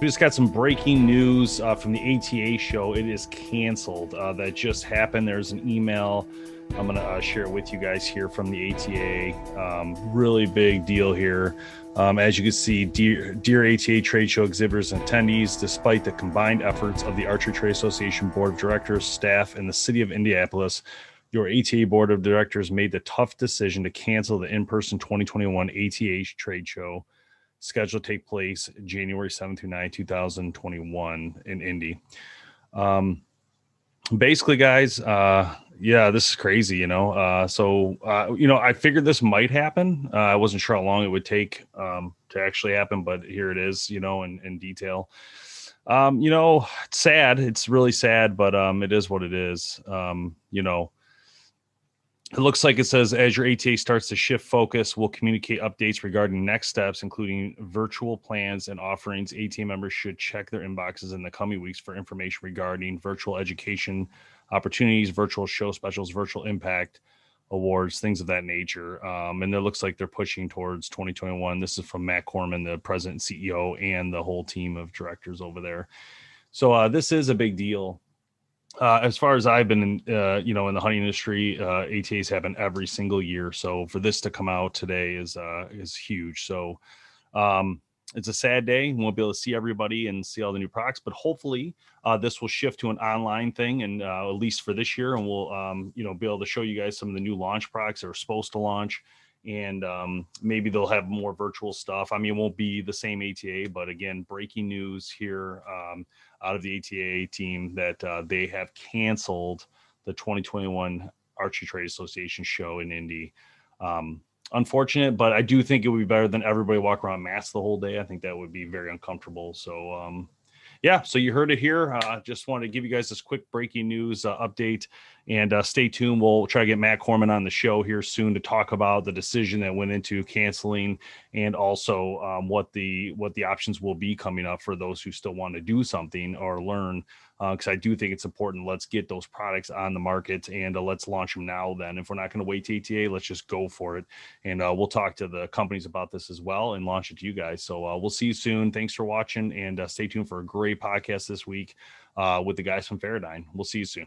We just got some breaking news uh, from the ATA show. It is canceled. Uh, that just happened. There's an email. I'm going to uh, share it with you guys here from the ATA. Um, really big deal here. Um, as you can see, dear, dear ATA trade show exhibitors and attendees, despite the combined efforts of the Archery Trade Association Board of Directors, staff, and the City of Indianapolis, your ATA Board of Directors made the tough decision to cancel the in person 2021 ATA trade show scheduled to take place January 7 through 9, 2021 in Indy. Um, basically, guys, uh, yeah, this is crazy, you know. Uh, so, uh, you know, I figured this might happen. Uh, I wasn't sure how long it would take um, to actually happen, but here it is, you know, in, in detail. Um, you know, it's sad. It's really sad, but um, it is what it is. Um, you know, it looks like it says as your ATA starts to shift focus, we'll communicate updates regarding next steps, including virtual plans and offerings. ATA members should check their inboxes in the coming weeks for information regarding virtual education opportunities, virtual show specials, virtual impact awards, things of that nature. Um, and it looks like they're pushing towards 2021. This is from Matt Kormann, the president and CEO, and the whole team of directors over there. So uh, this is a big deal uh, as far as I've been, in, uh, you know, in the hunting industry, uh, ATAs happen every single year. So for this to come out today is uh, is huge. So um, it's a sad day. We won't be able to see everybody and see all the new products, but hopefully uh, this will shift to an online thing, and at least for this year, and we'll um, you know be able to show you guys some of the new launch products that are supposed to launch and um, maybe they'll have more virtual stuff. I mean, it won't be the same ATA, but again, breaking news here um, out of the ATA team that uh, they have canceled the 2021 Archery Trade Association show in Indy. Um, unfortunate, but I do think it would be better than everybody walk around masked the whole day. I think that would be very uncomfortable. So, um, yeah, so you heard it here. Uh, just wanted to give you guys this quick breaking news uh, update and uh, stay tuned. We'll try to get Matt Kormann on the show here soon to talk about the decision that went into canceling and also um, what the what the options will be coming up for those who still want to do something or learn because uh, I do think it's important. Let's get those products on the market and uh, let's launch them now. Then, if we're not going to wait to ATA, let's just go for it. And uh, we'll talk to the companies about this as well and launch it to you guys. So we'll see you soon. Thanks for watching and stay tuned for a great podcast this week uh, with the guys from Feradyne. We'll see you soon.